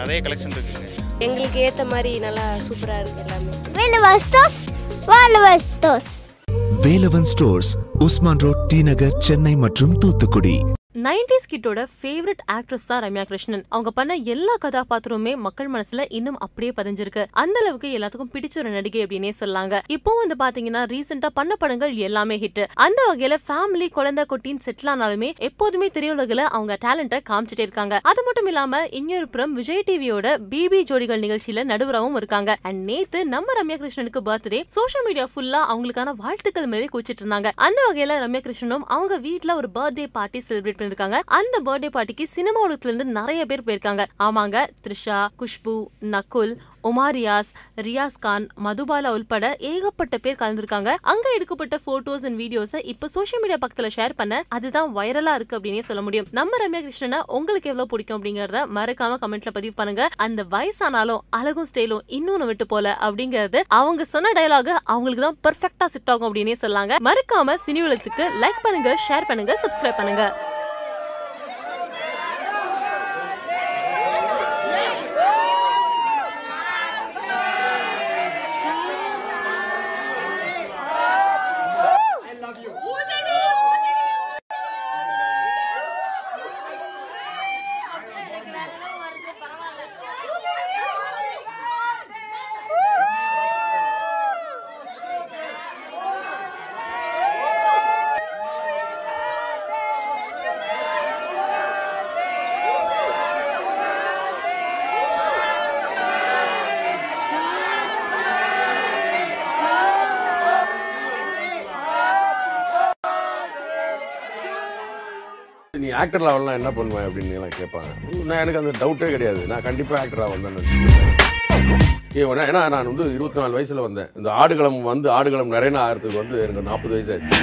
நிறைய கலெக்ஷன் இருக்குங்க எங்களுக்கு ஏற்ற மாதிரி நல்லா சூப்பராக இருக்குது எல்லாமே. Velvestos, Velvestos. Velavan stores Usman road T Nagar Chennai மற்றும் தூத்துக்குடி. நைன்டிஸ் கிட்டோட ஃபேவரட் ஆக்ட்ரஸ் தான் ரம்யா கிருஷ்ணன். அவங்க பண்ண எல்லா கதாபாத்திரமுமே மக்கள் மனசுல இன்னும் அப்படியே பதிஞ்சிருக்கு. அந்த அளவுக்கு எல்லாத்துக்கும் பிடிச்ச ஒரு நடிகை அப்படின்னே சொல்லாங்க. இப்போ வந்து பாத்தீங்கன்னா ரீசெண்டா பண்ண படங்கள் எல்லாமே ஹிட் அந்த வகையில ஃபேமிலி குழந்தை கொட்டின்னு செட்டில் ஆனாலுமே எப்போதுமே திரையுலகில் அவங்க டேலண்ட்டை காமிச்சிட்டே இருக்காங்க. அது மட்டும் இல்லாம இன்னொரு புறம் விஜய் டிவியோட பிபி ஜோடிகள் நிகழ்ச்சியில நடுவராகவும் இருக்காங்க. அண்ட் நேத்து நம்ம ரம்யா கிருஷ்ணனுக்கு பர்த்டே சோஷியல் மீடியா ஃபுல்லா அவங்களுக்கான வாழ்த்துக்கள் மேலே கூச்சிட்டு இருந்தாங்க. அந்த வகையில ரம்யா கிருஷ்ணனும் அவங்க வீட்டுல ஒரு பர்த்டே பார்ட்டி செலிப்ரேட் பண்ணிருக்காங்க அந்த பர்த்டே பார்ட்டிக்கு சினிமா உலகத்துல இருந்து நிறைய பேர் போயிருக்காங்க. ஆமாங்க த்ரிஷா குஷ்பு நகுல் ஒமாரியாஸ் ரியாஸ் கான் மதுபாலா உள்பட ஏகப்பட்ட பேர் கலந்துருக்காங்க. அங்க எடுக்கப்பட்ட போட்டோஸ் அண்ட் வீடியோஸை இப்போ சோஷியல் மீடியா பக்கத்துல ஷேர் பண்ண அதுதான் வைரலா இருக்கு அப்படின்னே சொல்ல முடியும். நம்ம ரம்யா கிருஷ்ணனை உங்களுக்கு எவ்வளவு பிடிக்கும் அப்படிங்கறத மறக்காம கமெண்ட்ல பதிவு பண்ணுங்க. அந்த வயசானாலும் அழகும் ஸ்டைலும் இன்னொன்னு விட்டு போல அப்படிங்கறது அவங்க சொன்ன டயலாக் அவங்களுக்கு தான் பெர்ஃபெக்டா செட் ஆகும் அப்படின்னே சொல்லாங்க. மறக்காம சினி உலகத்துக்கு லைக் பண்ணுங்க ஷேர் பண்ணுங்க சப்ஸ்கிரைப் பண்ணுங்க. நீ ஆக்டர் லெவல்லாம் என்ன பண்ணுவேன் அப்படின்னு எல்லாம் கேட்பாங்க. நான் எனக்கு அந்த டவுட்டே கிடையாது. நான் கண்டிப்பாக ஆக்டராக வந்தேன் ஏன்னா ஏன்னா நான் வந்து இருபத்தி நாலு வயசில் வந்தேன். இந்த ஆடுகளம் வந்து ஆடுகளம் நிறைய ஆகிறதுக்கு வந்து எனக்கு நாற்பது வயசு ஆச்சு.